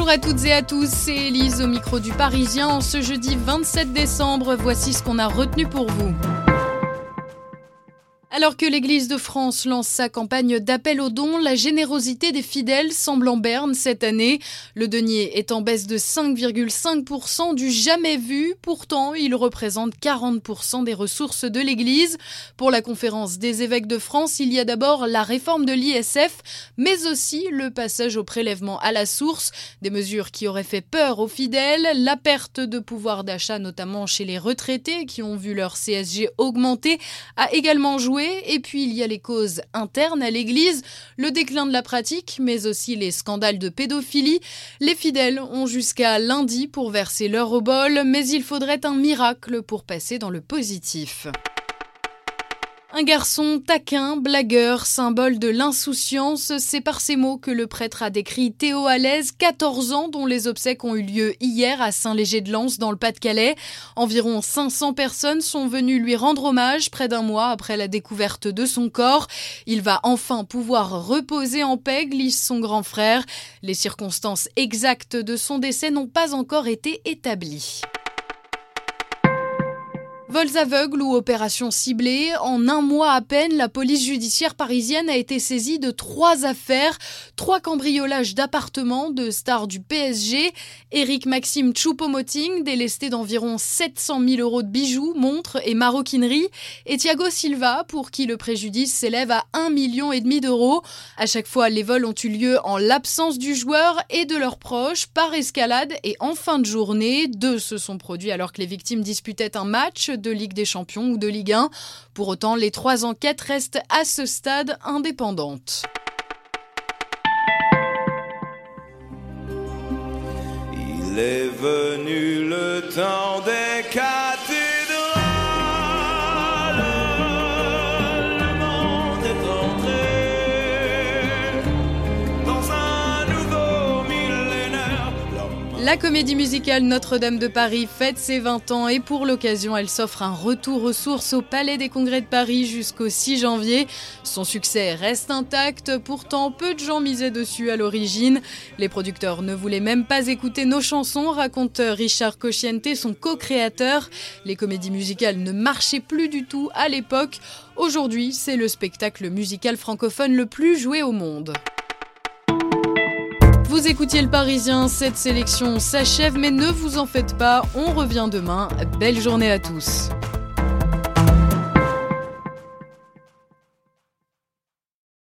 Bonjour à toutes et à tous, c'est Elise au micro du Parisien. En ce jeudi 27 décembre, voici ce qu'on a retenu pour vous. Alors que l'Église de France lance sa campagne d'appel aux dons, la générosité des fidèles semble en berne cette année. Le denier est en baisse de 5,5% du jamais vu. Pourtant, il représente 40% des ressources de l'Église. Pour la conférence des évêques de France, il y a d'abord la réforme de l'ISF, mais aussi le passage au prélèvement à la source, des mesures qui auraient fait peur aux fidèles, la perte de pouvoir d'achat notamment chez les retraités qui ont vu leur CSG augmenter, a également joué et puis il y a les causes internes à l'Église, le déclin de la pratique, mais aussi les scandales de pédophilie. Les fidèles ont jusqu'à lundi pour verser leur obol, mais il faudrait un miracle pour passer dans le positif. Un garçon taquin, blagueur, symbole de l'insouciance, c'est par ces mots que le prêtre a décrit Théo Alès, 14 ans, dont les obsèques ont eu lieu hier à Saint-Léger-de-Lens, dans le Pas-de-Calais. Environ 500 personnes sont venues lui rendre hommage près d'un mois après la découverte de son corps. Il va enfin pouvoir reposer en paix, glisse son grand frère. Les circonstances exactes de son décès n'ont pas encore été établies. Vols aveugles ou opérations ciblées, en un mois à peine, la police judiciaire parisienne a été saisie de trois affaires, trois cambriolages d'appartements de stars du PSG, Eric Maxime Choupo-Moting, délesté d'environ 700 000 euros de bijoux, montres et maroquineries, et Thiago Silva, pour qui le préjudice s'élève à 1,5 million d'euros. À chaque fois, les vols ont eu lieu en l'absence du joueur et de leurs proches, par escalade et en fin de journée. Deux se sont produits alors que les victimes disputaient un match de Ligue des Champions ou de Ligue 1. Pour autant, les trois enquêtes restent à ce stade indépendantes. La comédie musicale Notre-Dame de Paris fête ses 20 ans et pour l'occasion, elle s'offre un retour aux sources au Palais des Congrès de Paris jusqu'au 6 janvier. Son succès reste intact, pourtant peu de gens misaient dessus à l'origine. Les producteurs ne voulaient même pas écouter nos chansons, raconte Richard Cocciante, son co-créateur. Les comédies musicales ne marchaient plus du tout à l'époque. Aujourd'hui, c'est le spectacle musical francophone le plus joué au monde. Vous écoutiez le Parisien, cette sélection s'achève, mais ne vous en faites pas, on revient demain. Belle journée à tous.